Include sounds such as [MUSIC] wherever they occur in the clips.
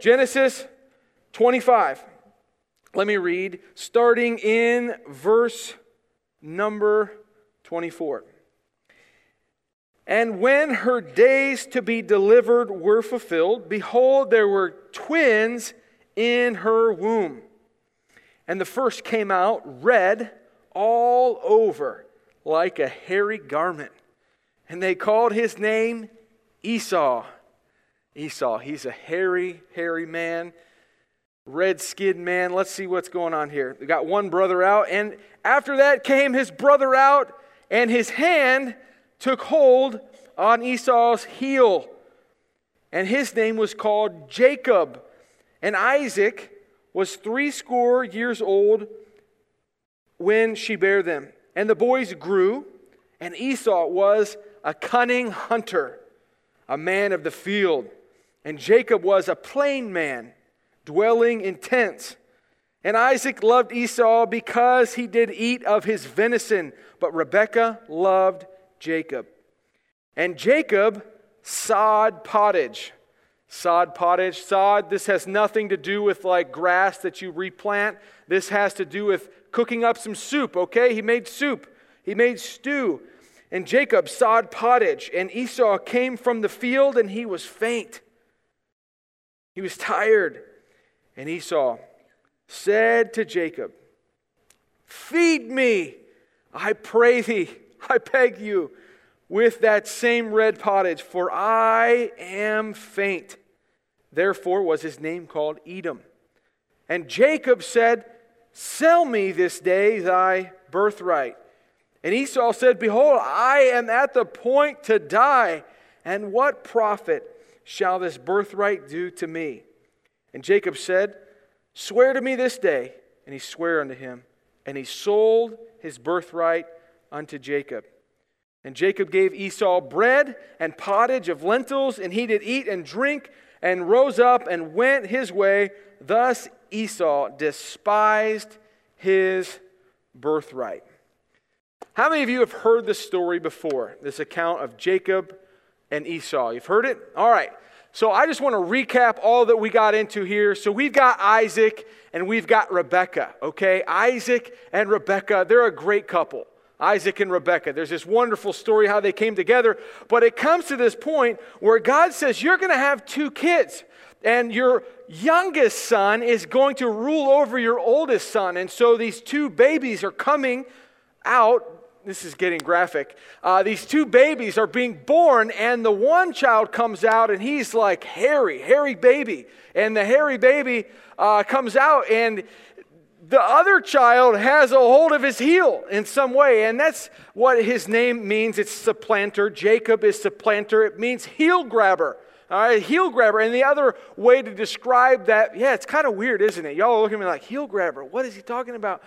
Genesis 25. Let me read, starting in verse number 24. And when her days to be delivered were fulfilled, behold, there were twins in her womb. And the first came out red all over, like a hairy garment. And they called his name Esau. Esau, he's a hairy, hairy man, red skinned man. Let's see what's going on here. We got one brother out, and after that came his brother out, and his hand took hold on Esau's heel. And his name was called Jacob. And Isaac was threescore years old when she bare them. And the boys grew, and Esau was a cunning hunter, a man of the field. And Jacob was a plain man, dwelling in tents. And Isaac loved Esau because he did eat of his venison, but Rebekah loved Jacob. And Jacob sod pottage. Sod pottage. Sod, this has nothing to do with like grass that you replant. This has to do with cooking up some soup, okay? He made soup, he made stew. And Jacob sod pottage. And Esau came from the field and he was faint. He was tired. And Esau said to Jacob, Feed me, I pray thee, I beg you, with that same red pottage, for I am faint. Therefore was his name called Edom. And Jacob said, Sell me this day thy birthright. And Esau said, Behold, I am at the point to die, and what profit shall this birthright do to me? And Jacob said, Swear to me this day. And he sware unto him. And he sold his birthright unto Jacob. And Jacob gave Esau bread and pottage of lentils, and he did eat and drink, and rose up and went his way. Thus Esau despised his birthright. How many of you have heard this story before? This account of Jacob and Esau. You've heard it? All right. So I just want to recap all that we got into here. So we've got Isaac and we've got Rebecca, okay? Isaac and Rebecca, they're a great couple. Isaac and Rebecca. There's this wonderful story how they came together, but it comes to this point where God says, You're going to have two kids, and your youngest son is going to rule over your oldest son. And so these two babies are coming out this is getting graphic. Uh, these two babies are being born, and the one child comes out, and he's like hairy, hairy baby. And the hairy baby uh, comes out, and the other child has a hold of his heel in some way. And that's what his name means. It's supplanter. Jacob is supplanter. It means heel grabber. All right, heel grabber. And the other way to describe that, yeah, it's kind of weird, isn't it? Y'all look at me like, heel grabber. What is he talking about?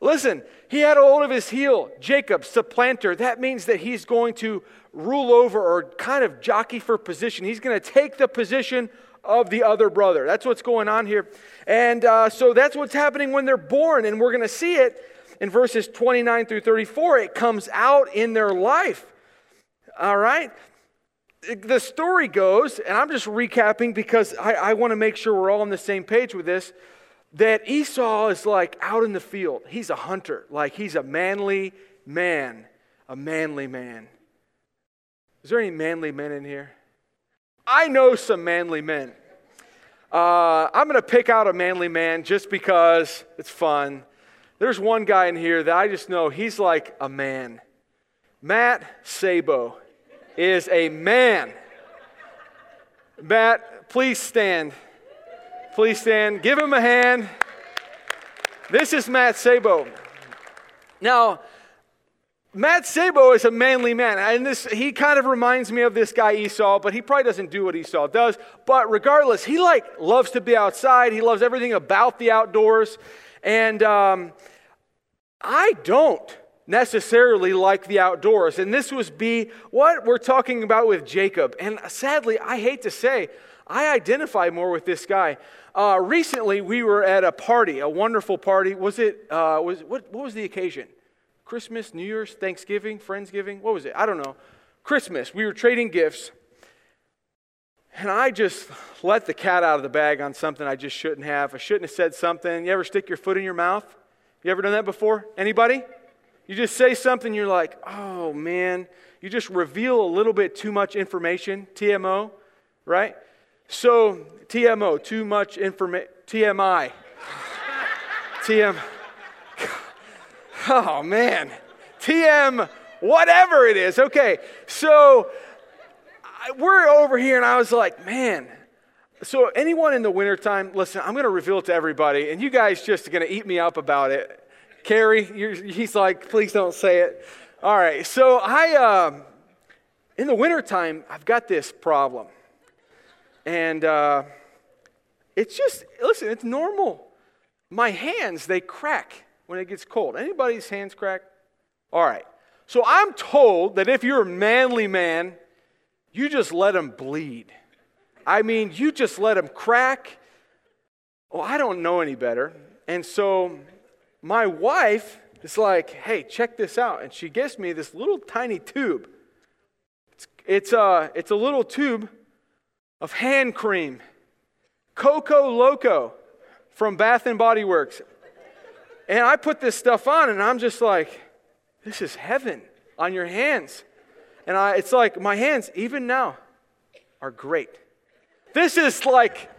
Listen, he had a hold of his heel, Jacob, supplanter. That means that he's going to rule over or kind of jockey for position. He's going to take the position of the other brother. That's what's going on here. And uh, so that's what's happening when they're born. And we're going to see it in verses 29 through 34. It comes out in their life. All right? The story goes, and I'm just recapping because I, I want to make sure we're all on the same page with this that Esau is like out in the field. He's a hunter, like he's a manly man, a manly man. Is there any manly men in here? I know some manly men. Uh, I'm going to pick out a manly man just because it's fun. There's one guy in here that I just know he's like a man. Matt Sabo is a man. Matt, please stand. Please stand. Give him a hand. This is Matt Sabo. Now, Matt Sabo is a manly man, and this he kind of reminds me of this guy Esau, but he probably doesn't do what Esau does. But regardless, he like loves to be outside. He loves everything about the outdoors, and um, I don't necessarily like the outdoors. And this was be what we're talking about with Jacob. And sadly, I hate to say, I identify more with this guy. Uh, recently, we were at a party, a wonderful party. Was it, uh, was, what, what was the occasion? Christmas, New Year's, Thanksgiving, Friendsgiving? What was it? I don't know. Christmas. We were trading gifts. And I just let the cat out of the bag on something I just shouldn't have. I shouldn't have said something. You ever stick your foot in your mouth? You ever done that before? Anybody? You just say something, you're like, oh man. You just reveal a little bit too much information, TMO, right? So, TMO, too much information, TMI. [LAUGHS] TM. Oh man. TM, whatever it is. Okay. So, we're over here, and I was like, man. So, anyone in the wintertime, listen, I'm going to reveal it to everybody, and you guys just are going to eat me up about it. Carrie, he's like, please don't say it. All right. So, I, um, in the wintertime, I've got this problem. And uh, it's just, listen, it's normal. My hands, they crack when it gets cold. Anybody's hands crack? All right. So I'm told that if you're a manly man, you just let them bleed. I mean, you just let them crack. Well, I don't know any better. And so my wife is like, hey, check this out. And she gives me this little tiny tube. It's, it's, a, uh, it's a little tube of hand cream, Coco Loco from Bath and Body Works. And I put this stuff on, and I'm just like, this is heaven on your hands. And I, it's like my hands, even now, are great. This is like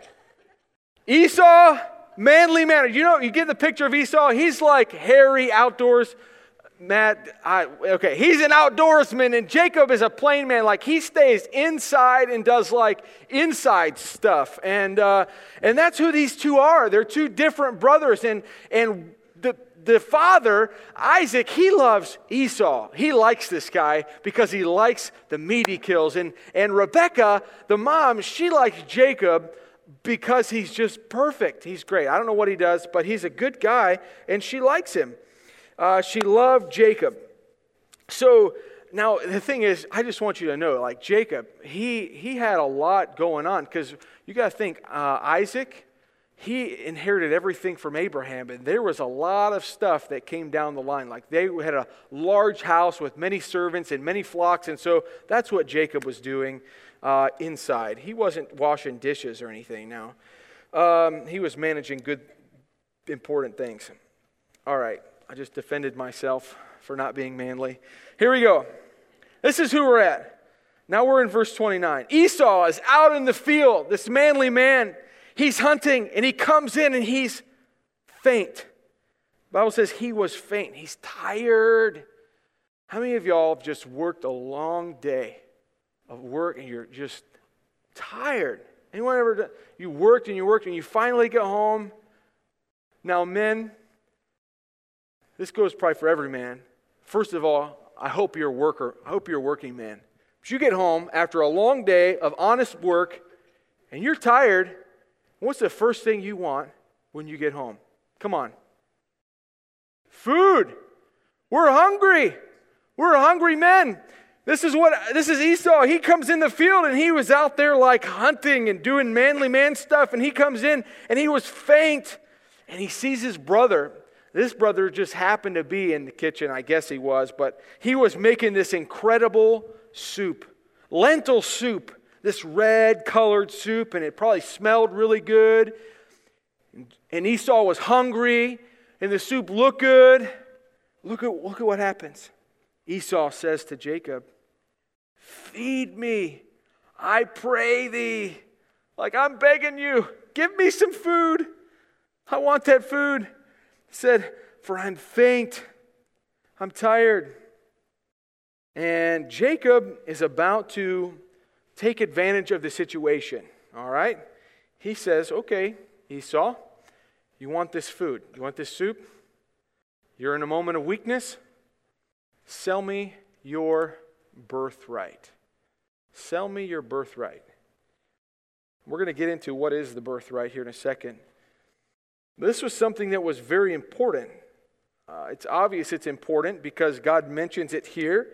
Esau, manly manner. You know, you get the picture of Esau. He's like hairy outdoors. Matt, I, okay, he's an outdoorsman, and Jacob is a plain man. Like he stays inside and does like inside stuff, and uh, and that's who these two are. They're two different brothers, and and the the father, Isaac, he loves Esau. He likes this guy because he likes the meat he kills. And, and Rebecca, the mom, she likes Jacob because he's just perfect. He's great. I don't know what he does, but he's a good guy, and she likes him. Uh, she loved Jacob. So now the thing is, I just want you to know, like Jacob, he, he had a lot going on because you got to think uh, Isaac, he inherited everything from Abraham, and there was a lot of stuff that came down the line. Like they had a large house with many servants and many flocks, and so that's what Jacob was doing uh, inside. He wasn't washing dishes or anything now, um, he was managing good, important things. All right, I just defended myself for not being manly. Here we go. This is who we're at. Now we're in verse 29. Esau is out in the field, this manly man. He's hunting and he comes in and he's faint. The Bible says he was faint. He's tired. How many of y'all have just worked a long day of work and you're just tired? Anyone ever done, you worked and you worked and you finally get home? Now, men, this goes probably for every man. First of all, I hope you're a worker. I hope you're a working man. But you get home after a long day of honest work and you're tired What's the first thing you want when you get home? Come on. Food. We're hungry. We're hungry men. This is what this is Esau. He comes in the field and he was out there like hunting and doing manly man stuff and he comes in and he was faint and he sees his brother. This brother just happened to be in the kitchen, I guess he was, but he was making this incredible soup. Lentil soup this red colored soup, and it probably smelled really good. And Esau was hungry, and the soup looked good. Look at, look at what happens. Esau says to Jacob, Feed me, I pray thee. Like I'm begging you, give me some food. I want that food. He said, For I'm faint, I'm tired. And Jacob is about to take advantage of the situation. All right? He says, okay, Esau, you want this food, you want this soup? You're in a moment of weakness? Sell me your birthright. Sell me your birthright. We're going to get into what is the birthright here in a second. This was something that was very important. Uh, it's obvious it's important because God mentions it here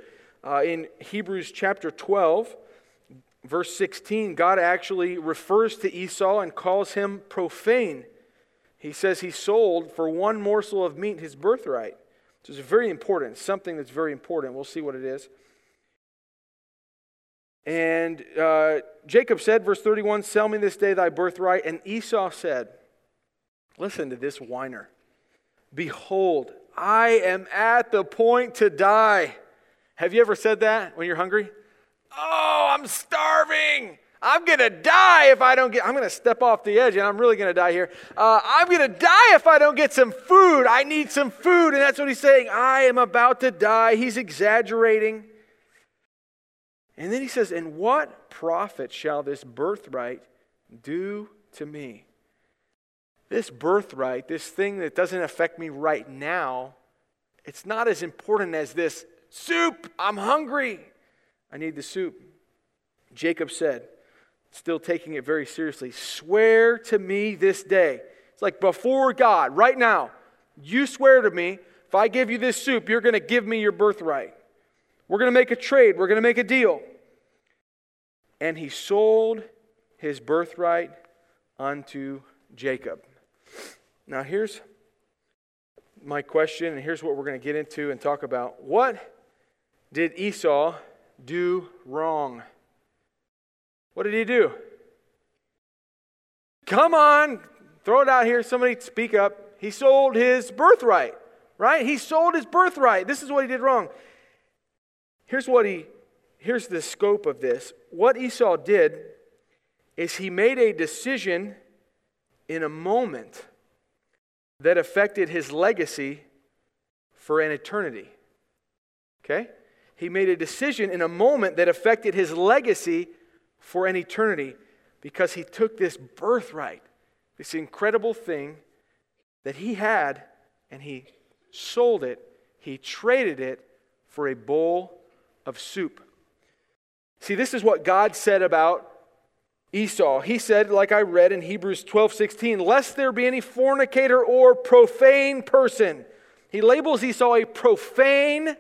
uh, in Hebrews chapter 12 verse 16, God actually refers to Esau and calls him profane. He says he sold for one morsel of meat his birthright. So it's very important, something that's very important. We'll see what it is. And uh, Jacob said, verse 31, Sell me this day thy birthright. And Esau said, Listen to this whiner. Behold, I am at the point to die. Have you ever said that when you're hungry? Oh, I'm starving. I'm going to die if I don't get, I'm going to step off the edge and I'm really going to die here. Uh, I'm going to die if I don't get some food. I need some food. And that's what he's saying. I am about to die. He's exaggerating. And then he says, And what profit shall this birthright do to me? This birthright, this thing that doesn't affect me right now, it's not as important as this soup. I'm hungry. I need the soup. Jacob said, still taking it very seriously, Swear to me this day. It's like before God, right now, you swear to me, if I give you this soup, you're going to give me your birthright. We're going to make a trade, we're going to make a deal. And he sold his birthright unto Jacob. Now, here's my question, and here's what we're going to get into and talk about. What did Esau do wrong? What did he do? Come on, throw it out here. Somebody speak up. He sold his birthright, right? He sold his birthright. This is what he did wrong. Here's what he here's the scope of this. What Esau did is he made a decision in a moment that affected his legacy for an eternity. Okay? He made a decision in a moment that affected his legacy for an eternity because he took this birthright, this incredible thing that he had, and he sold it, he traded it for a bowl of soup. See, this is what God said about Esau. He said, like I read in Hebrews 12 16, lest there be any fornicator or profane person. He labels Esau a profane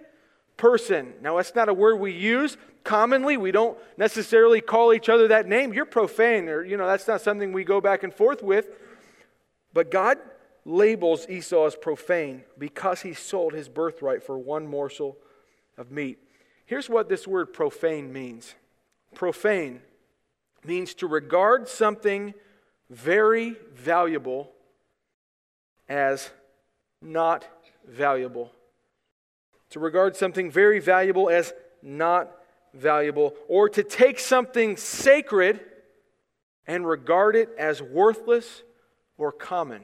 person. Now, that's not a word we use commonly. We don't necessarily call each other that name. You're profane, or, you know, that's not something we go back and forth with. But God labels Esau as profane because he sold his birthright for one morsel of meat. Here's what this word profane means profane means to regard something very valuable as not valuable. To regard something very valuable as not valuable, or to take something sacred and regard it as worthless or common.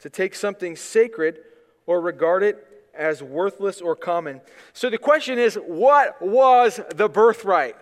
To take something sacred or regard it as worthless or common. So the question is what was the birthright?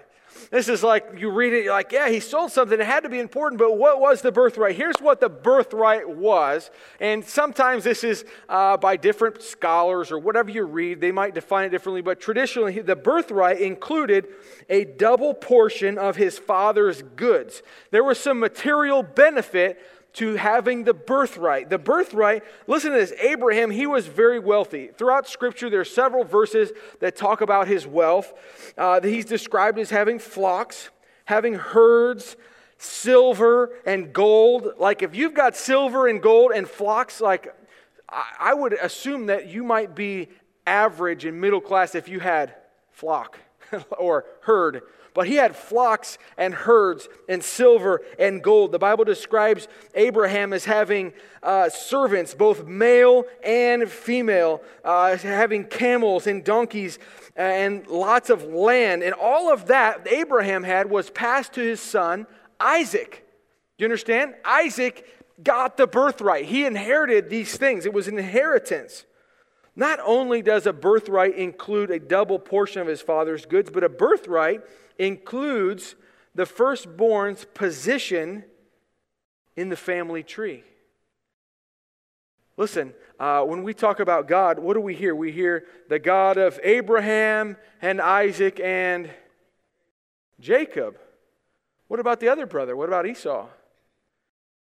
This is like you read it, you're like, yeah, he sold something. It had to be important, but what was the birthright? Here's what the birthright was. And sometimes this is uh, by different scholars or whatever you read, they might define it differently. But traditionally, the birthright included a double portion of his father's goods. There was some material benefit to having the birthright. The birthright, listen to this Abraham, he was very wealthy. Throughout Scripture, there are several verses that talk about his wealth. Uh, he's described as having flocks, having herds, silver, and gold. Like if you've got silver and gold and flocks, like I would assume that you might be average and middle class if you had flock [LAUGHS] or herd but he had flocks and herds and silver and gold. The Bible describes Abraham as having uh, servants, both male and female, uh, having camels and donkeys and lots of land. And all of that Abraham had was passed to his son Isaac. Do you understand? Isaac got the birthright. He inherited these things, it was an inheritance. Not only does a birthright include a double portion of his father's goods, but a birthright includes the firstborn's position in the family tree. Listen, uh, when we talk about God, what do we hear? We hear the God of Abraham and Isaac and Jacob. What about the other brother? What about Esau?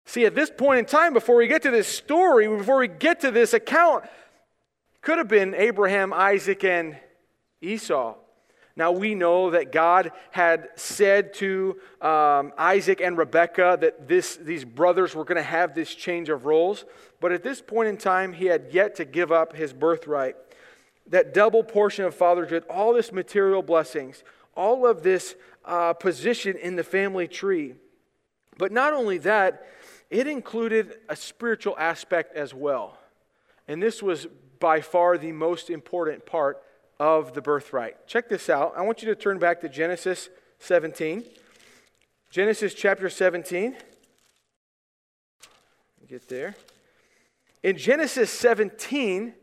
See, at this point in time, before we get to this story, before we get to this account, could have been Abraham, Isaac, and Esau. Now we know that God had said to um, Isaac and Rebekah that this, these brothers were going to have this change of roles, but at this point in time, he had yet to give up his birthright. That double portion of fatherhood, all this material blessings, all of this uh, position in the family tree. But not only that, it included a spiritual aspect as well. And this was by far the most important part of the birthright. Check this out. I want you to turn back to Genesis 17. Genesis chapter 17. Get there. In Genesis 17,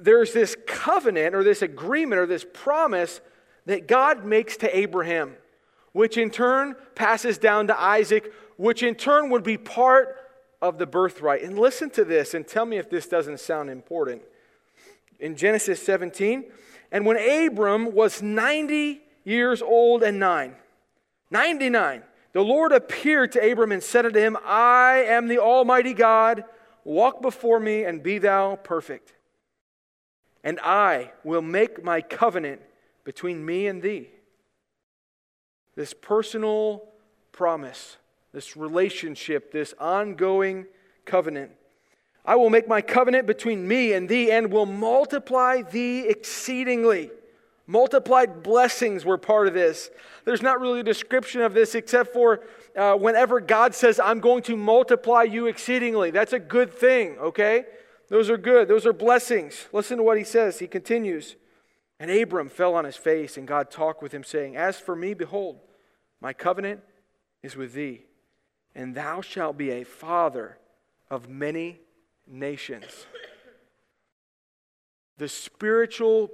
there's this covenant or this agreement or this promise that God makes to Abraham, which in turn passes down to Isaac, which in turn would be part of the birthright. And listen to this and tell me if this doesn't sound important. In Genesis 17, and when Abram was 90 years old and nine, 99, the Lord appeared to Abram and said unto him, I am the Almighty God. Walk before me and be thou perfect. And I will make my covenant between me and thee. This personal promise, this relationship, this ongoing covenant. I will make my covenant between me and thee and will multiply thee exceedingly. Multiplied blessings were part of this. There's not really a description of this except for uh, whenever God says, I'm going to multiply you exceedingly. That's a good thing, okay? Those are good. Those are blessings. Listen to what he says. He continues. And Abram fell on his face, and God talked with him, saying, As for me, behold, my covenant is with thee, and thou shalt be a father of many nations. The spiritual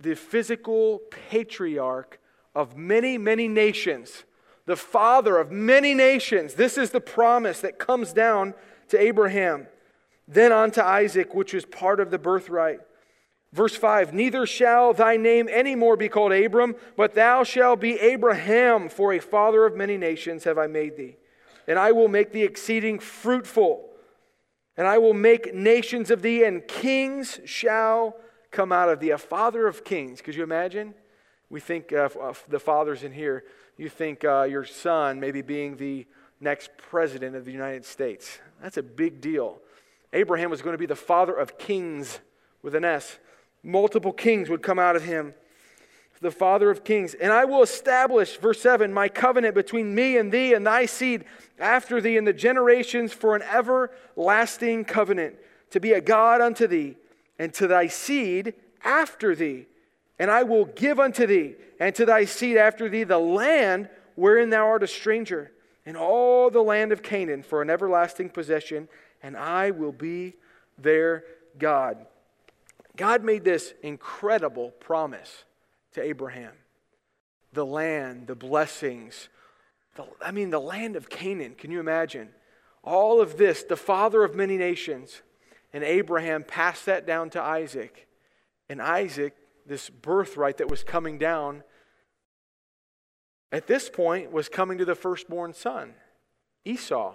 the physical patriarch of many, many nations, the father of many nations. This is the promise that comes down to Abraham, then on to Isaac, which was part of the birthright. Verse 5 Neither shall thy name any more be called Abram, but thou shalt be Abraham, for a father of many nations have I made thee. And I will make thee exceeding fruitful, and I will make nations of thee, and kings shall come out of thee, a father of kings. Could you imagine? We think of the fathers in here. You think uh, your son maybe being the next president of the United States. That's a big deal. Abraham was going to be the father of kings with an S. Multiple kings would come out of him. The father of kings. And I will establish, verse 7, my covenant between me and thee and thy seed after thee in the generations for an everlasting covenant, to be a God unto thee and to thy seed after thee. And I will give unto thee and to thy seed after thee the land wherein thou art a stranger, and all the land of Canaan for an everlasting possession, and I will be their God. God made this incredible promise to Abraham the land, the blessings. The, I mean, the land of Canaan. Can you imagine? All of this, the father of many nations. And Abraham passed that down to Isaac. And Isaac, this birthright that was coming down, at this point was coming to the firstborn son, Esau.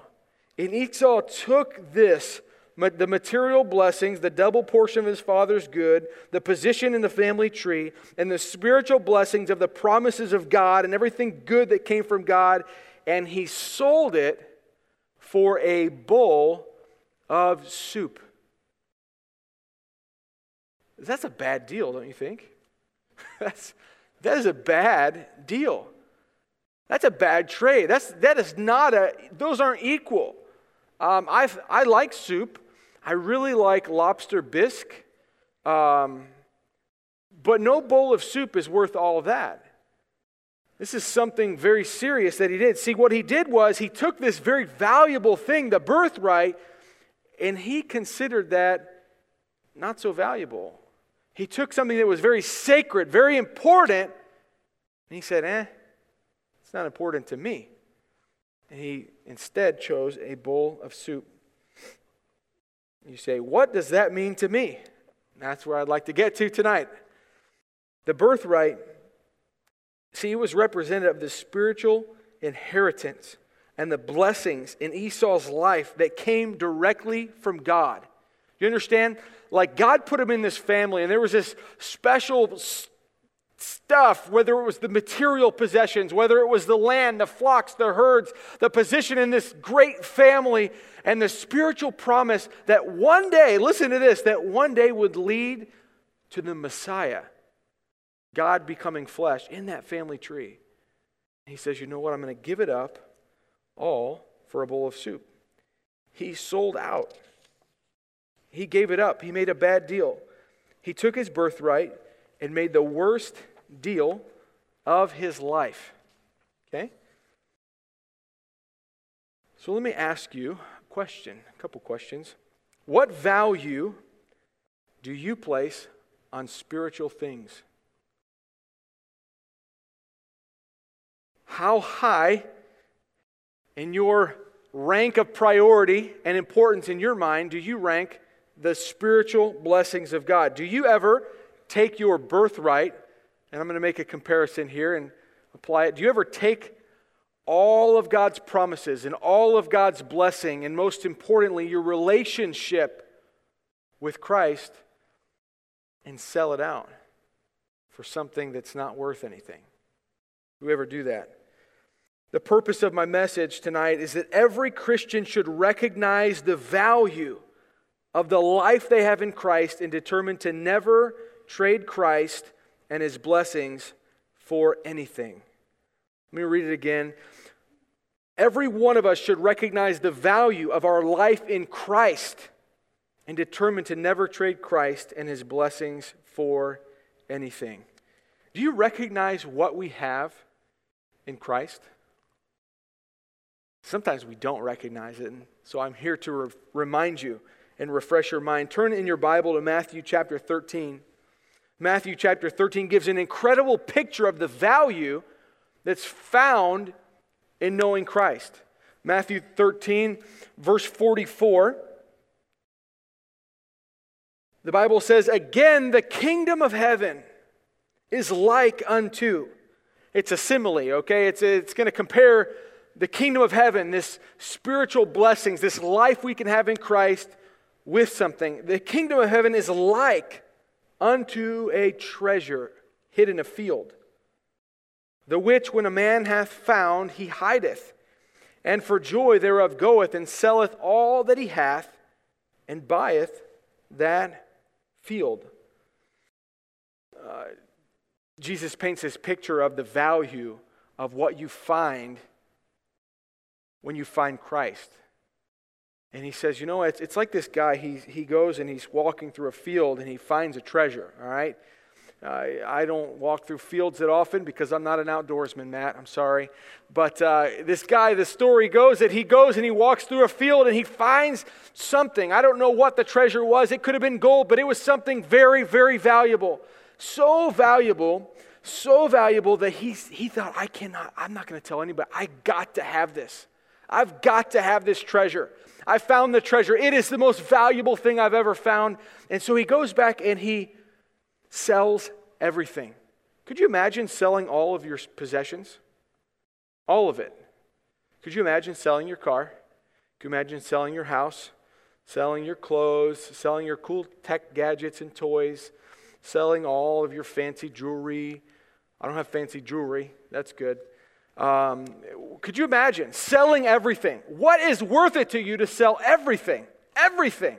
And Esau took this, the material blessings, the double portion of his father's good, the position in the family tree, and the spiritual blessings of the promises of God and everything good that came from God, and he sold it for a bowl of soup. That's a bad deal, don't you think? [LAUGHS] That's, that is a bad deal. That's a bad trade. That's, that is not a, those aren't equal. Um, i I like soup. I really like lobster bisque. Um, but no bowl of soup is worth all of that. This is something very serious that he did. See, what he did was he took this very valuable thing, the birthright, and he considered that not so valuable. He took something that was very sacred, very important, and he said, eh, it's not important to me. And he instead chose a bowl of soup. You say, what does that mean to me? That's where I'd like to get to tonight. The birthright, see, it was representative of the spiritual inheritance and the blessings in Esau's life that came directly from God. You understand? Like God put him in this family, and there was this special stuff, whether it was the material possessions, whether it was the land, the flocks, the herds, the position in this great family, and the spiritual promise that one day, listen to this, that one day would lead to the Messiah, God becoming flesh in that family tree. He says, You know what? I'm going to give it up all for a bowl of soup. He sold out. He gave it up. He made a bad deal. He took his birthright and made the worst deal of his life. Okay? So let me ask you question, a couple questions. What value do you place on spiritual things? How high in your rank of priority and importance in your mind do you rank the spiritual blessings of God? Do you ever take your birthright, and I'm going to make a comparison here and apply it. Do you ever take all of God's promises and all of God's blessing, and most importantly, your relationship with Christ, and sell it out for something that's not worth anything? Do you ever do that? The purpose of my message tonight is that every Christian should recognize the value of the life they have in Christ and determine to never trade Christ and his blessings for anything. Let me read it again. Every one of us should recognize the value of our life in Christ and determine to never trade Christ and his blessings for anything. Do you recognize what we have in Christ? Sometimes we don't recognize it, and so I'm here to re- remind you and refresh your mind. Turn in your Bible to Matthew chapter 13. Matthew chapter 13 gives an incredible picture of the value that's found in knowing Christ. Matthew 13, verse 44. The Bible says, Again, the kingdom of heaven is like unto. It's a simile, okay? It's, it's going to compare the kingdom of heaven, this spiritual blessings, this life we can have in Christ, with something. The kingdom of heaven is like unto a treasure hid in a field, the which when a man hath found, he hideth, and for joy thereof goeth and selleth all that he hath, and buyeth that field. Uh, Jesus paints this picture of the value of what you find when you find Christ. And he says, You know, it's, it's like this guy. He, he goes and he's walking through a field and he finds a treasure, all right? Uh, I don't walk through fields that often because I'm not an outdoorsman, Matt. I'm sorry. But uh, this guy, the story goes that he goes and he walks through a field and he finds something. I don't know what the treasure was. It could have been gold, but it was something very, very valuable. So valuable, so valuable that he, he thought, I cannot, I'm not going to tell anybody. I got to have this. I've got to have this treasure. I found the treasure. It is the most valuable thing I've ever found. And so he goes back and he sells everything. Could you imagine selling all of your possessions? All of it. Could you imagine selling your car? Could you imagine selling your house? Selling your clothes? Selling your cool tech gadgets and toys? Selling all of your fancy jewelry? I don't have fancy jewelry. That's good. Um, could you imagine selling everything? What is worth it to you to sell everything? Everything.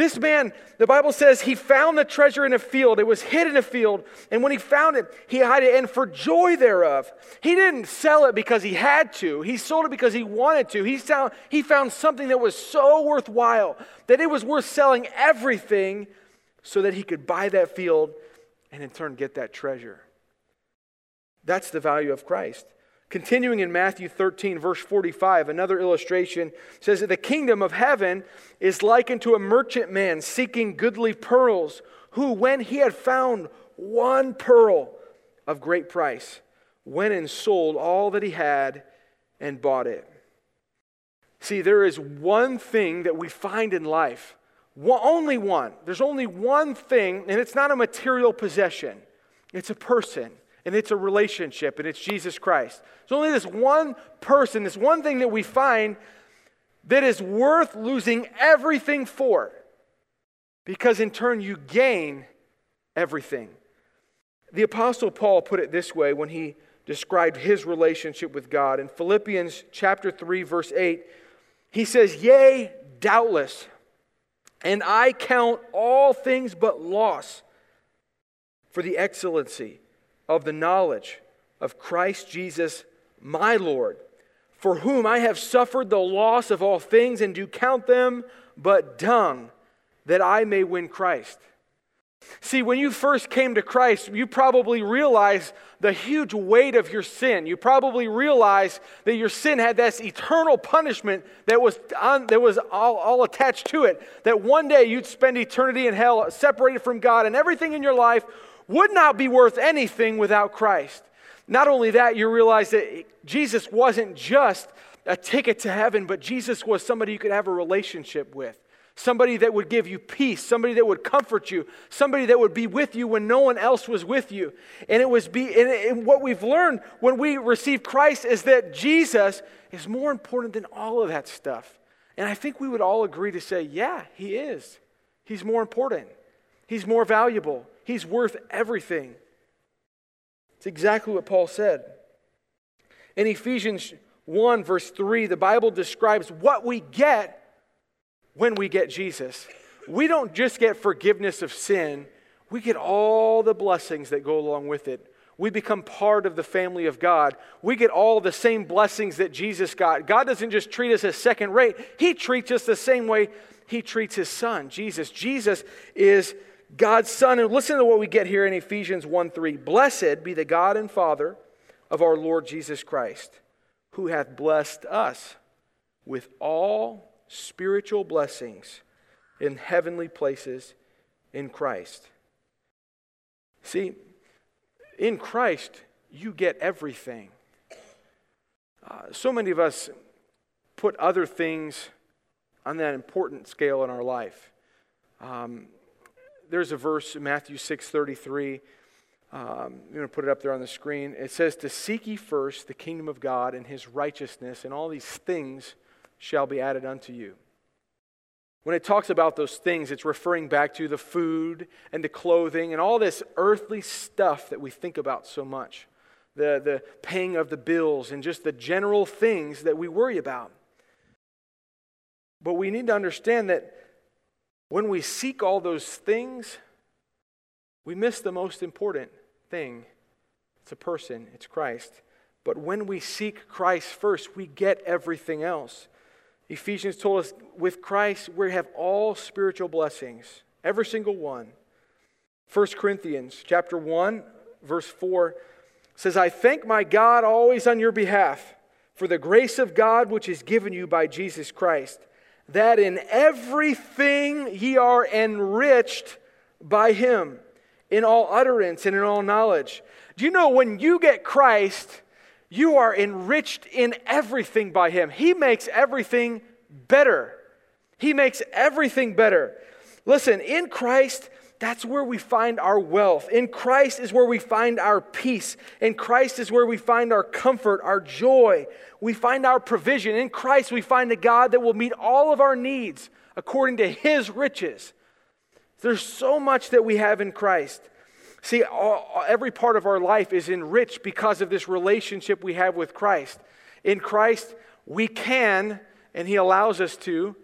This man, the Bible says, he found the treasure in a field. It was hid in a field. And when he found it, he hid it. And for joy thereof, he didn't sell it because he had to. He sold it because he wanted to. He found, he found something that was so worthwhile that it was worth selling everything so that he could buy that field and in turn get that treasure. That's the value of Christ. Continuing in Matthew 13, verse 45, another illustration says that the kingdom of heaven is likened to a merchant man seeking goodly pearls, who, when he had found one pearl of great price, went and sold all that he had and bought it. See, there is one thing that we find in life, one, only one. There's only one thing, and it's not a material possession, it's a person and it's a relationship, and it's Jesus Christ. There's only this one person, this one thing that we find that is worth losing everything for, because in turn you gain everything. The Apostle Paul put it this way when he described his relationship with God. In Philippians chapter 3, verse 8, he says, Yea, doubtless, and I count all things but loss for the excellency of the knowledge of Christ Jesus, my Lord, for whom I have suffered the loss of all things and do count them but dung, that I may win Christ. See, when you first came to Christ, you probably realized the huge weight of your sin. You probably realized that your sin had this eternal punishment that was, on, that was all, all attached to it. That one day you'd spend eternity in hell, separated from God, and everything in your life would not be worth anything without Christ. Not only that, you realize that Jesus wasn't just a ticket to heaven, but Jesus was somebody you could have a relationship with. Somebody that would give you peace, somebody that would comfort you, somebody that would be with you when no one else was with you. And it was be and, and what we've learned when we receive Christ is that Jesus is more important than all of that stuff. And I think we would all agree to say, yeah, he is. He's more important. He's more valuable. He's worth everything. It's exactly what Paul said. In Ephesians 1, verse 3, the Bible describes what we get when we get Jesus. We don't just get forgiveness of sin, we get all the blessings that go along with it. We become part of the family of God. We get all the same blessings that Jesus got. God doesn't just treat us as second rate, He treats us the same way He treats His Son, Jesus. Jesus is God's Son. And listen to what we get here in Ephesians 1 3. Blessed be the God and Father of our Lord Jesus Christ, who hath blessed us with all spiritual blessings in heavenly places in Christ. See, in Christ, you get everything. Uh, so many of us put other things on that important scale in our life. Um, there's a verse in Matthew 6:33. Um, I'm going to put it up there on the screen. It says, "To seek ye first the kingdom of God and His righteousness, and all these things shall be added unto you." When it talks about those things, it's referring back to the food and the clothing and all this earthly stuff that we think about so much. The, the paying of the bills and just the general things that we worry about. But we need to understand that when we seek all those things, we miss the most important thing. It's a person, it's Christ. But when we seek Christ first, we get everything else. Ephesians told us with Christ, we have all spiritual blessings, every single one. 1 Corinthians chapter 1, verse 4 says, I thank my God always on your behalf for the grace of God which is given you by Jesus Christ that in everything ye are enriched by him, in all utterance and in all knowledge. Do you know when you get Christ, you are enriched in everything by him? He makes everything better. He makes everything better. Listen, in Christ, that's where we find our wealth. In Christ is where we find our peace. In Christ is where we find our comfort, our joy. We find our provision. In Christ, we find a God that will meet all of our needs according to his riches. There's so much that we have in Christ. See, all, every part of our life is enriched because of this relationship we have with Christ. In Christ, we can, and he allows us to,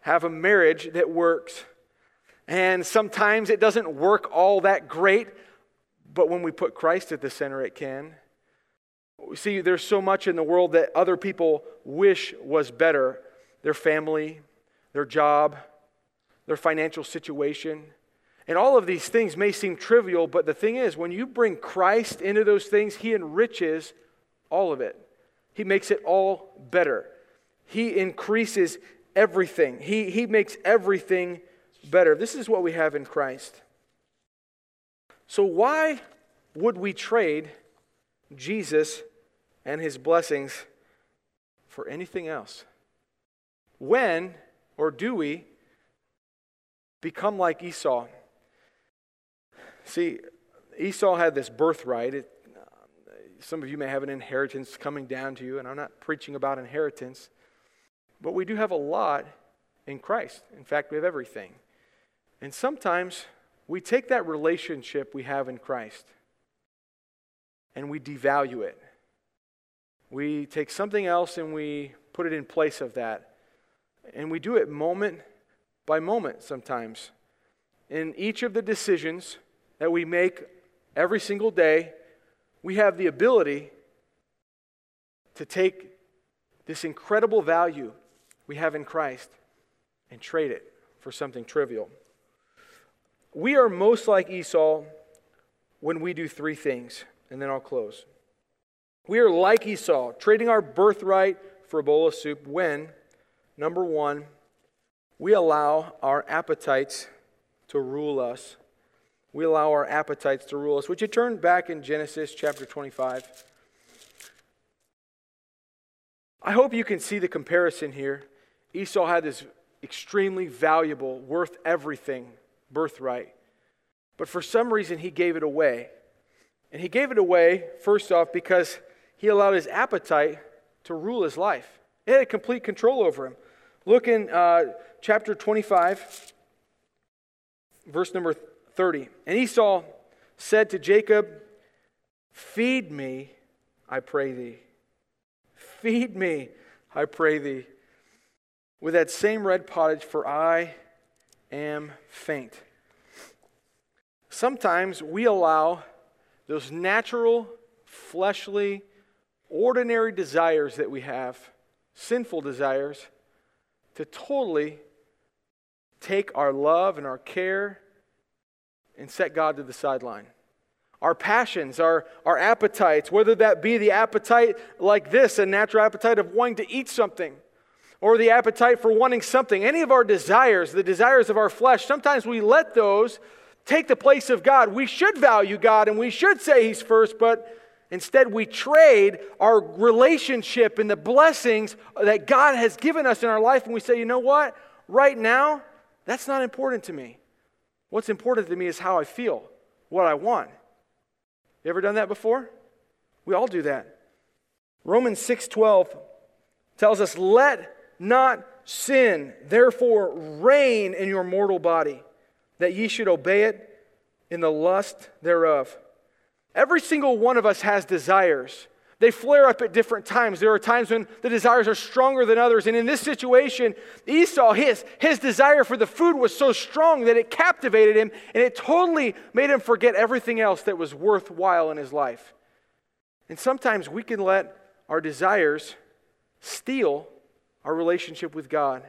have a marriage that works. And sometimes it doesn't work all that great, but when we put Christ at the center, it can. See, there's so much in the world that other people wish was better their family, their job, their financial situation. And all of these things may seem trivial, but the thing is, when you bring Christ into those things, He enriches all of it. He makes it all better. He increases everything, He, he makes everything better. This is what we have in Christ. So, why would we trade Jesus and his blessings for anything else? When or do we become like Esau? See, Esau had this birthright. It, uh, some of you may have an inheritance coming down to you, and I'm not preaching about inheritance, but we do have a lot in Christ. In fact, we have everything. And sometimes we take that relationship we have in Christ and we devalue it. We take something else and we put it in place of that. And we do it moment by moment sometimes. In each of the decisions that we make every single day, we have the ability to take this incredible value we have in Christ and trade it for something trivial. We are most like Esau when we do three things, and then I'll close. We are like Esau, trading our birthright for a bowl of soup when, number one, we allow our appetites to rule us. We allow our appetites to rule us. Would you turn back in Genesis chapter 25? I hope you can see the comparison here. Esau had this extremely valuable, worth everything birthright. But for some reason, he gave it away. And he gave it away, first off, because he allowed his appetite to rule his life. It had complete control over him. Look in uh, chapter 25, verse number 30. And Esau said to Jacob, Feed me, I pray thee. Feed me, I pray thee, with that same red pottage, for I am faint. Sometimes we allow those natural, fleshly, ordinary desires that we have, sinful desires, to totally take our love and our care and set God to the sideline our passions, our, our appetites, whether that be the appetite like this, a natural appetite of wanting to eat something, or the appetite for wanting something, any of our desires, the desires of our flesh, sometimes we let those take the place of God. We should value God and we should say He's first, but instead we trade our relationship and the blessings that God has given us in our life, and we say, you know what? Right now, that's not important to me. What's important to me is how I feel, what I want. You ever done that before? We all do that. Romans 6:12 tells us, "Let not sin therefore reign in your mortal body, that ye should obey it in the lust thereof." Every single one of us has desires. They flare up at different times. There are times when the desires are stronger than others. And in this situation, Esau, his, his desire for the food was so strong that it captivated him and it totally made him forget everything else that was worthwhile in his life. And sometimes we can let our desires steal our relationship with God.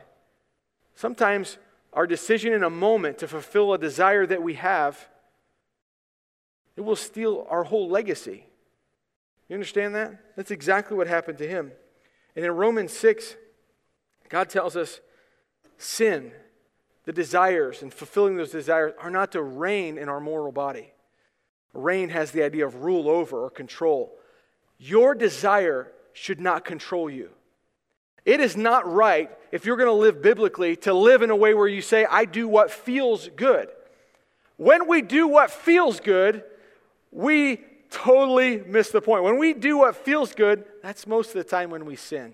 Sometimes our decision in a moment to fulfill a desire that we have, it will steal our whole legacy. You understand that? That's exactly what happened to him. And in Romans 6, God tells us sin, the desires, and fulfilling those desires are not to reign in our moral body. Reign has the idea of rule over or control. Your desire should not control you. It is not right, if you're going to live biblically, to live in a way where you say, I do what feels good. When we do what feels good, we totally miss the point. When we do what feels good, that's most of the time when we sin.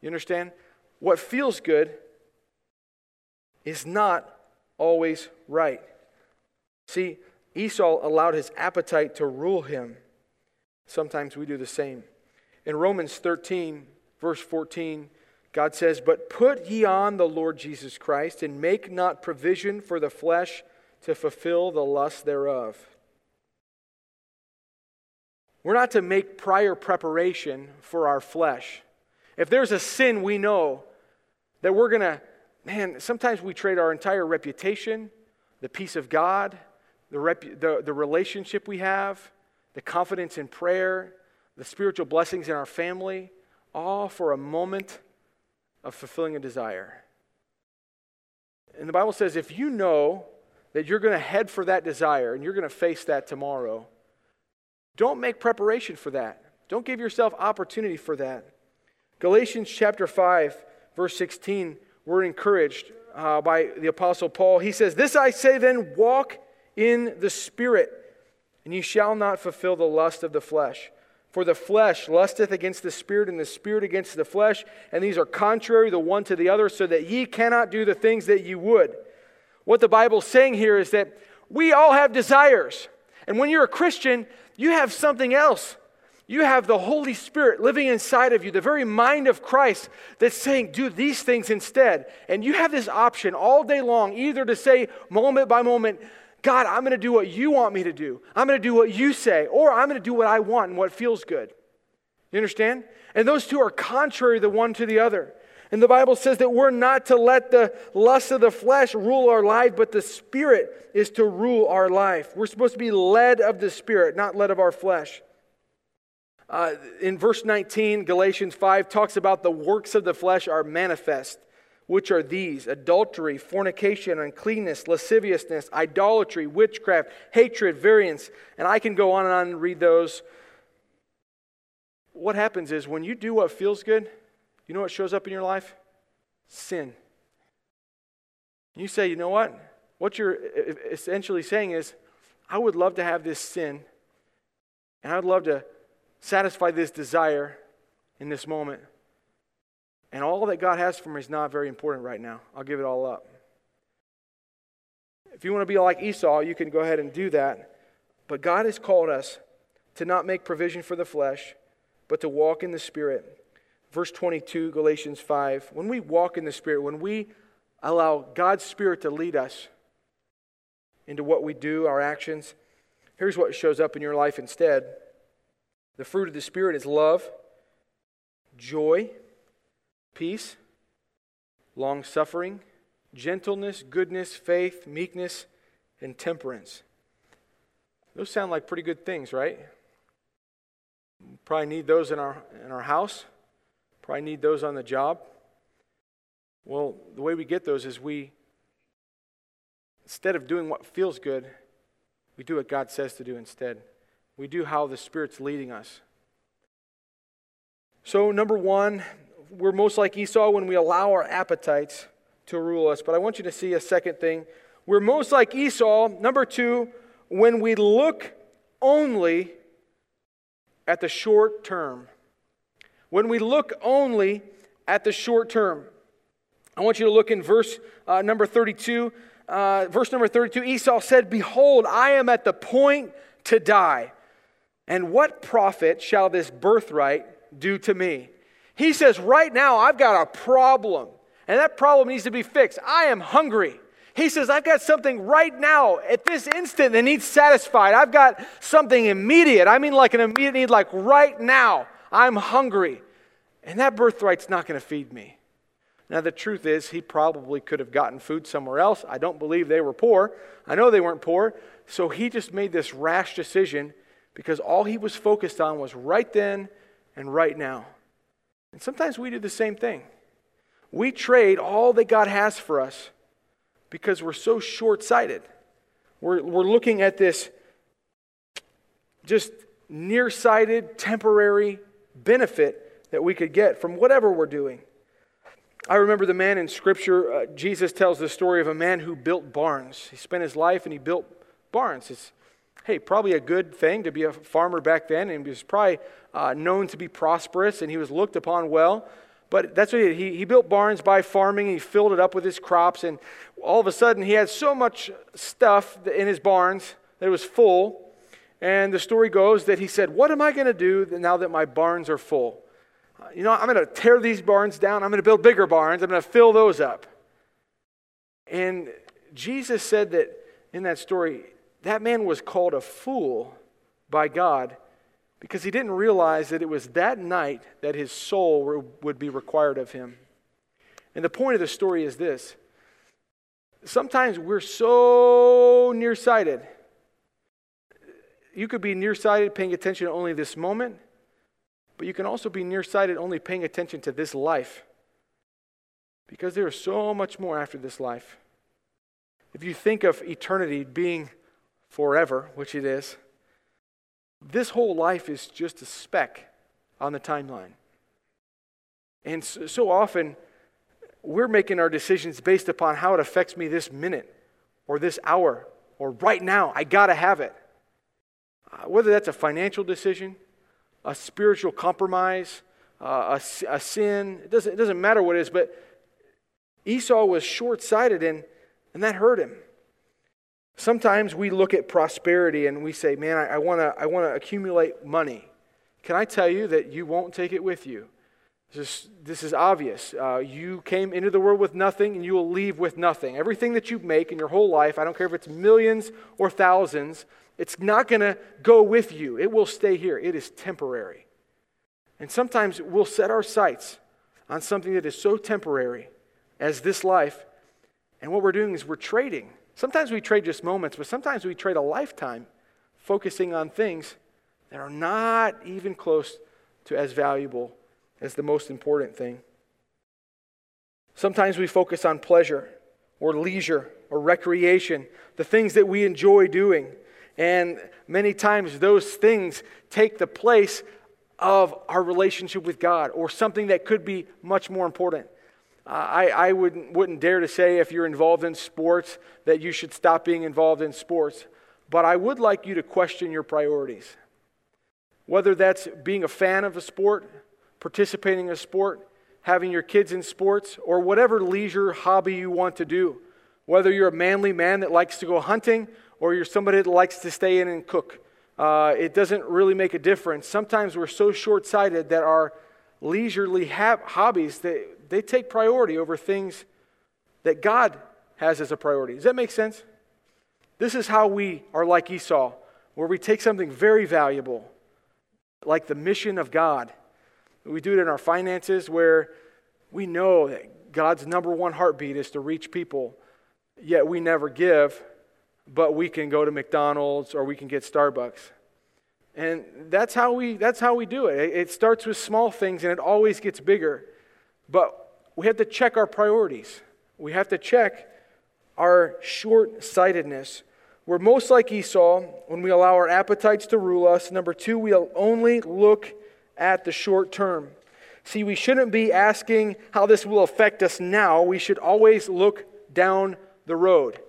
You understand? What feels good is not always right. See, Esau allowed his appetite to rule him. Sometimes we do the same. In Romans 13, verse 14, God says, But put ye on the Lord Jesus Christ, and make not provision for the flesh to fulfill the lust thereof. We're not to make prior preparation for our flesh. If there's a sin we know that we're going to, man, sometimes we trade our entire reputation, the peace of God, the, the, the relationship we have, the confidence in prayer, the spiritual blessings in our family, all for a moment of fulfilling a desire. And the Bible says if you know that you're going to head for that desire and you're going to face that tomorrow, don't make preparation for that. Don't give yourself opportunity for that. Galatians chapter 5, verse 16, we're encouraged uh, by the Apostle Paul. He says, This I say then, walk in the Spirit, and ye shall not fulfill the lust of the flesh. For the flesh lusteth against the Spirit, and the Spirit against the flesh, and these are contrary the one to the other, so that ye cannot do the things that ye would. What the Bible's saying here is that we all have desires. And when you're a Christian, you have something else. You have the Holy Spirit living inside of you, the very mind of Christ that's saying, do these things instead. And you have this option all day long either to say, moment by moment, God, I'm going to do what you want me to do. I'm going to do what you say, or I'm going to do what I want and what feels good. You understand? And those two are contrary the one to the other. And the Bible says that we're not to let the lust of the flesh rule our life, but the Spirit is to rule our life. We're supposed to be led of the Spirit, not led of our flesh. Uh, in verse 19, Galatians 5 talks about the works of the flesh are manifest, which are these adultery, fornication, uncleanness, lasciviousness, idolatry, witchcraft, hatred, variance. And I can go on and on and read those. What happens is when you do what feels good, you know what shows up in your life? Sin. You say, you know what? What you're essentially saying is, I would love to have this sin, and I would love to satisfy this desire in this moment. And all that God has for me is not very important right now. I'll give it all up. If you want to be like Esau, you can go ahead and do that. But God has called us to not make provision for the flesh, but to walk in the Spirit. Verse 22, Galatians 5. When we walk in the Spirit, when we allow God's Spirit to lead us into what we do, our actions, here's what shows up in your life instead the fruit of the Spirit is love, joy, peace, long suffering, gentleness, goodness, faith, meekness, and temperance. Those sound like pretty good things, right? Probably need those in our, in our house, probably need those on the job. Well, the way we get those is we, instead of doing what feels good, we do what God says to do instead. We do how the Spirit's leading us. So, number one, we're most like Esau when we allow our appetites to rule us. But I want you to see a second thing. We're most like Esau, number two, when we look only at the short term. When we look only at the short term. I want you to look in verse uh, number 32. Uh, verse number 32 Esau said, Behold, I am at the point to die. And what profit shall this birthright do to me? He says, Right now, I've got a problem, and that problem needs to be fixed. I am hungry. He says, I've got something right now, at this instant, that needs satisfied. I've got something immediate. I mean, like an immediate need, like right now. I'm hungry. And that birthright's not going to feed me. Now, the truth is, he probably could have gotten food somewhere else. I don't believe they were poor. I know they weren't poor. So he just made this rash decision because all he was focused on was right then and right now. And sometimes we do the same thing. We trade all that God has for us because we're so short sighted. We're, we're looking at this just nearsighted, temporary benefit that we could get from whatever we're doing. I remember the man in Scripture, uh, Jesus tells the story of a man who built barns. He spent his life and he built barns. It's hey, probably a good thing to be a farmer back then, and he was probably uh, known to be prosperous, and he was looked upon well. But that's what he did. He, he built barns by farming, he filled it up with his crops, and all of a sudden he had so much stuff in his barns that it was full. And the story goes that he said, What am I going to do now that my barns are full? Uh, you know, I'm going to tear these barns down. I'm going to build bigger barns. I'm going to fill those up. And Jesus said that in that story, that man was called a fool by God because he didn't realize that it was that night that his soul would be required of him. And the point of the story is this sometimes we're so nearsighted. You could be nearsighted paying attention to only this moment, but you can also be nearsighted only paying attention to this life because there is so much more after this life. If you think of eternity being forever, which it is, this whole life is just a speck on the timeline. And so, often, we're making our decisions based upon how it affects me this minute or this hour or right now. I got to have it. Uh, whether that's a financial decision, a spiritual compromise, uh, a, a sin, it doesn't, it doesn't matter what it is, but Esau was short sighted and, and that hurt him. Sometimes we look at prosperity and we say, man, I, I want to accumulate money. Can I tell you that you won't take it with you? This is, this is obvious. Uh, you came into the world with nothing, and you will leave with nothing. Everything that you make in your whole life, I don't care if it's millions or thousands, it's not going to go with you. It will stay here. It is temporary. And sometimes we'll set our sights on something that is so temporary as this life, and what we're doing is we're trading. Sometimes we trade just moments, but sometimes we trade a lifetime focusing on things that are not even close to as valuable as the most important thing. Sometimes we focus on pleasure or leisure or recreation, the things that we enjoy doing. And many times those things take the place of our relationship with God or something that could be much more important. Uh, I, I wouldn't, wouldn't dare to say if you're involved in sports that you should stop being involved in sports, but I would like you to question your priorities. Whether that's being a fan of a sport, participating in a sport, having your kids in sports, or whatever leisure hobby you want to do. Whether you're a manly man that likes to go hunting or you're somebody that likes to stay in and cook. Uh, it doesn't really make a difference. Sometimes we're so short sighted that our leisurely ha- hobbies they, they take priority over things that God has as a priority. Does that make sense? This is how we are like Esau, where we take something very valuable, like the mission of God, we do it in our finances where we know that God's number one heartbeat is to reach people, yet we never give, but we can go to McDonald's or we can get Starbucks. And that's how we, that's how we do it. It starts with small things and it always gets bigger. But we have to check our priorities. We have to check our short sightedness. We're most like Esau when we allow our appetites to rule us. Number two, we'll only look at the short term. See, we shouldn't be asking how this will affect us now. We should always look down the road.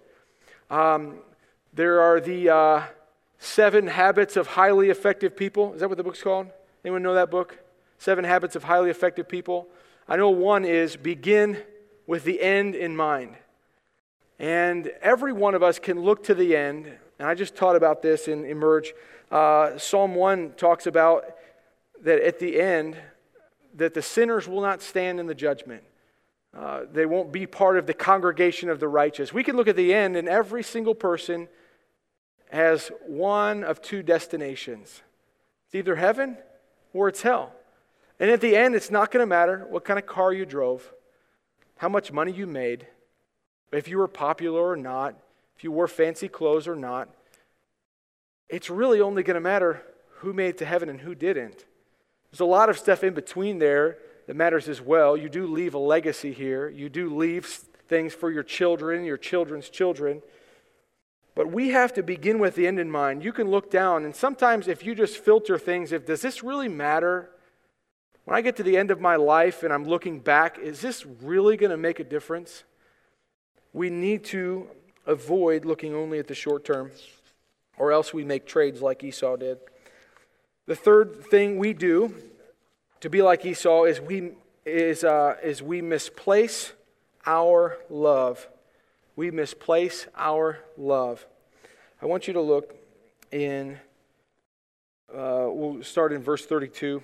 Um, there are the uh, seven habits of highly effective people. Is that what the book's called? Anyone know that book? Seven habits of highly effective people. I know one is begin with the end in mind. And every one of us can look to the end. And I just taught about this in Emerge. Uh, Psalm 1 talks about that at the end, that the sinners will not stand in the judgment. Uh, they won't be part of the congregation of the righteous. We can look at the end, and every single person has one of two destinations it's either heaven or it's hell. And at the end, it's not going to matter what kind of car you drove, how much money you made, if you were popular or not, if you wore fancy clothes or not. It's really only going to matter who made it to heaven and who didn't. There's a lot of stuff in between there that matters as well. You do leave a legacy here, you do leave things for your children, your children's children. But we have to begin with the end in mind. You can look down, and sometimes if you just filter things, if does this really matter? When I get to the end of my life and I'm looking back, is this really going to make a difference? We need to avoid looking only at the short term, or else we make trades like Esau did. The third thing we do to be like Esau is we, is, uh, is we misplace our love. We misplace our love. I want you to look in, uh, we'll start in verse 32.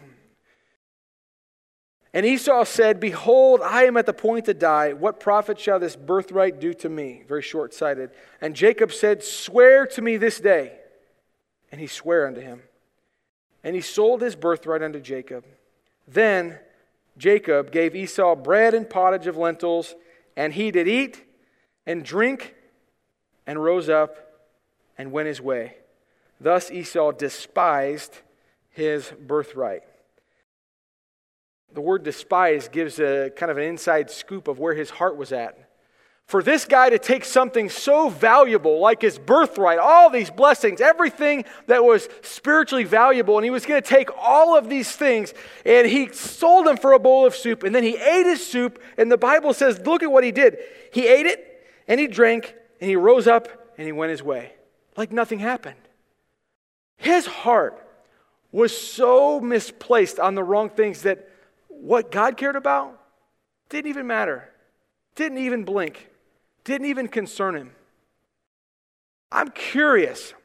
And Esau said, Behold, I am at the point to die. What profit shall this birthright do to me? Very short sighted. And Jacob said, Swear to me this day. And he sware unto him and he sold his birthright unto Jacob. Then Jacob gave Esau bread and pottage of lentils, and he did eat and drink and rose up and went his way. Thus Esau despised his birthright. The word despise gives a kind of an inside scoop of where his heart was at for this guy to take something so valuable like his birthright, all these blessings, everything that was spiritually valuable, and he was going to take all of these things and he sold them for a bowl of soup and then he ate his soup. And the Bible says, look at what he did. He ate it and he drank and he rose up and he went his way like nothing happened. His heart was so misplaced on the wrong things that what God cared about didn't even matter, didn't even blink didn't even concern him. I'm curious,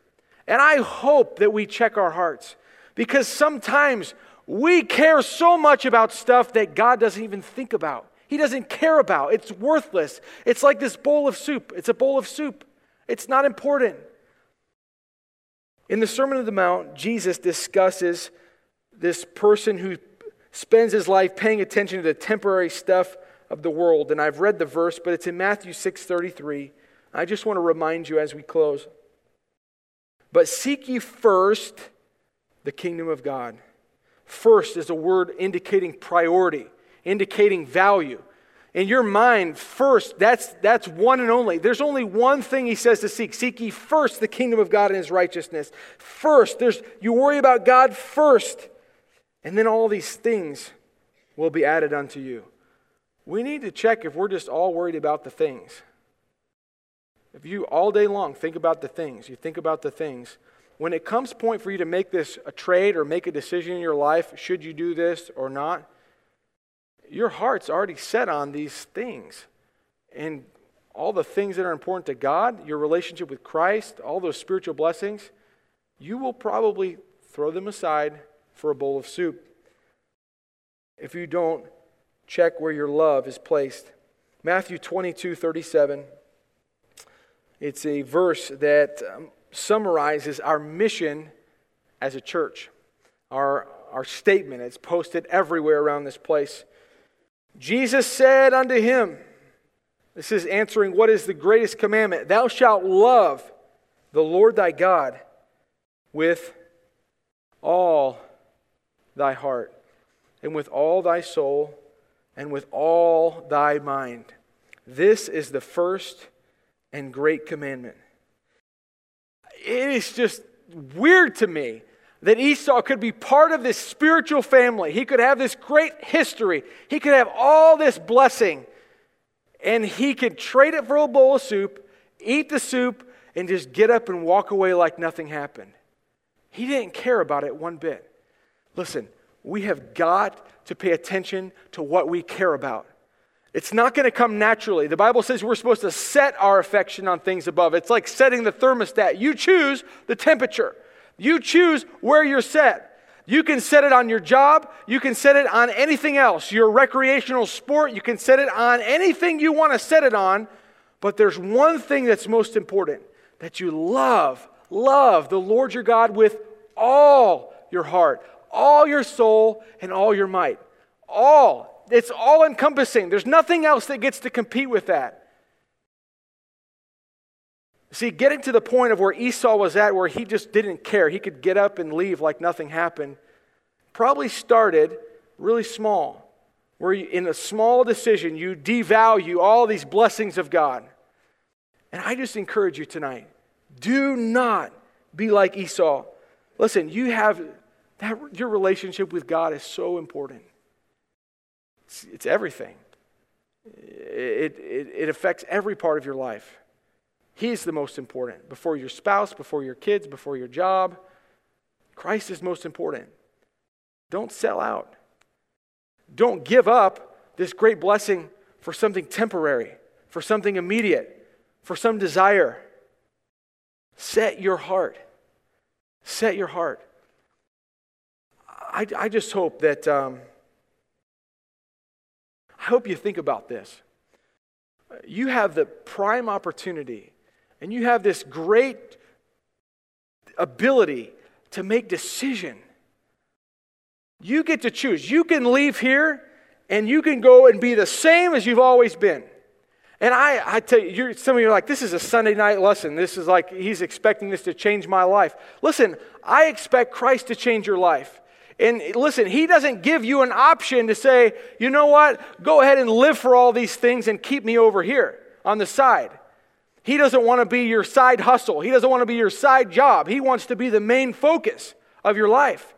and I hope that we check our hearts because sometimes We care so much about stuff that God doesn't even think about. He doesn't care about. It's worthless. It's like this bowl of soup. It's a bowl of soup. It's not important. In the Sermon on the Mount, Jesus discusses this person who spends his life paying attention to the temporary stuff of the world. And I've read the verse, but it's in Matthew 6:33. I just want to remind you as we close. But seek ye first the kingdom of God. First is a word indicating priority, indicating value. In your mind, first, that's, that's one and only. There's only one thing he says to seek. Seek ye first the kingdom of God and his righteousness. First, there's, you worry about God first, and then all these things will be added unto you. We need to check if we're just all worried about the things. If you all day long think about the things, you think about the things, when it comes point for you to make this a trade or make a decision in your life, should you do this or not, your heart's already set on these things. And all the things that are important to God, your relationship with Christ, all those spiritual blessings, you will probably throw them aside for a bowl of soup if you don't check where your love is placed. Matthew 22 37. It's a verse that um, summarizes our mission as a church, our, our statement. It's posted everywhere around this place. Jesus said unto him, This is answering what is the greatest commandment Thou shalt love the Lord thy God with all thy heart, and with all thy soul, and with all thy mind. This is the first and great commandment. It is just weird to me that Esau could be part of this spiritual family. He could have this great history. He could have all this blessing. And he could trade it for a bowl of soup, eat the soup, and just get up and walk away like nothing happened. He didn't care about it one bit. Listen, we have got to pay attention to what we care about. It's not going to come naturally. The Bible says we're supposed to set our affection on things above. It's like setting the thermostat. You choose the temperature. You choose where you're set. You can set it on your job. You can set it on anything else, your recreational sport. You can set it on anything you want to set it on. But there's one thing that's most important that you love, love the Lord your God with all your heart, all your soul, and all your might. All. It's all encompassing. There's nothing else that gets to compete with that. See, getting to the point of where Esau was at, where he just didn't care, he could get up and leave like nothing happened, probably started really small. Where you, in a small decision, you devalue all these blessings of God. And I just encourage you tonight do not be like Esau. Listen, you have that, your relationship with God is so important, it's, it's everything, it, it, it affects every part of your life. He's the most important. Before your spouse, before your kids, before your job, Christ is most important. Don't sell out. Don't give up this great blessing for something temporary, for something immediate, for some desire. Set your heart. Set your heart. I, I just hope that, um, I hope you think about this. You have the prime opportunity and you have this great ability to make decision. You get to choose. You can leave here and you can go and be the same as you've always been. And I, I tell you, some of you are like, this is a Sunday night lesson. This is like, he's expecting this to change my life. Listen, I expect Christ to change your life. And listen, he doesn't give you an option to say, you know what, go ahead and live for all these things and keep me over here on the side. He doesn't want to be your side hustle. He doesn't want to be your side job. He wants to be the main focus of your life.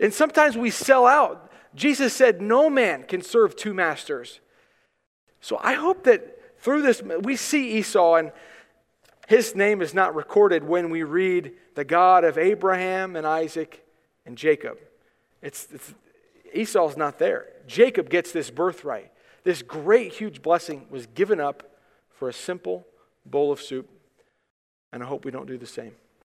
And sometimes we sell out. Jesus said, No man can serve two masters. So I hope that through this, we see Esau, and his name is not recorded when we read the God of Abraham and Isaac and Jacob. It's, it's, Esau's not there. Jacob gets this birthright. This great, huge blessing was given up for a simple bowl of soup, and I hope we don't do the same.